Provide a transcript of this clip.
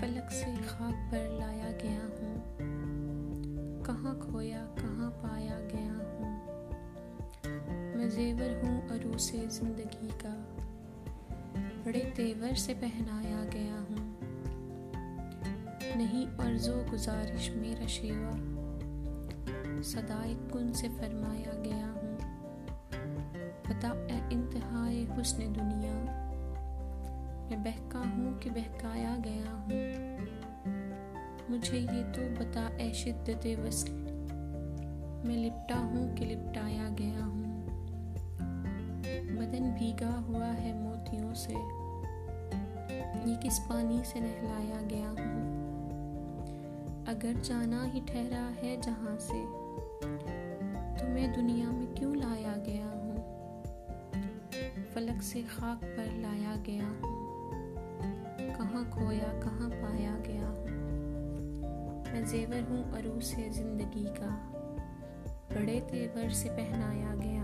फलक से खाक पर लाया गया हूँ। कहाँ खोया, कहाँ पाया गया हूँ। मैं जेवर हूँ अरूस ज़िंदगी का बड़े तेवर से पहनाया गया हूँ। नहीं अर्जो गुजारिश मेरा शेवा, सदाए कुन से फरमाया गया हूँ। पता ए इंतहाए हुस्न दुनिया मैं बहका हूँ कि बहकाया गया हूँ। मुझे ये तो बता ए शिद्दत वसल मैं लिपटा हूँ कि लिपटाया गया हूँ। बदन भीगा हुआ है मोतियों से, ये किस पानी से नहलाया गया हूँ? अगर जाना ही ठहरा है जहाँ से तो मैं दुनिया में क्यों लाया गया हूँ? फलक से खाक पर लाया गया हूँ। मैं जेवर हूँ अरूस है ज़िंदगी का बड़े तेवर से पहनाया गया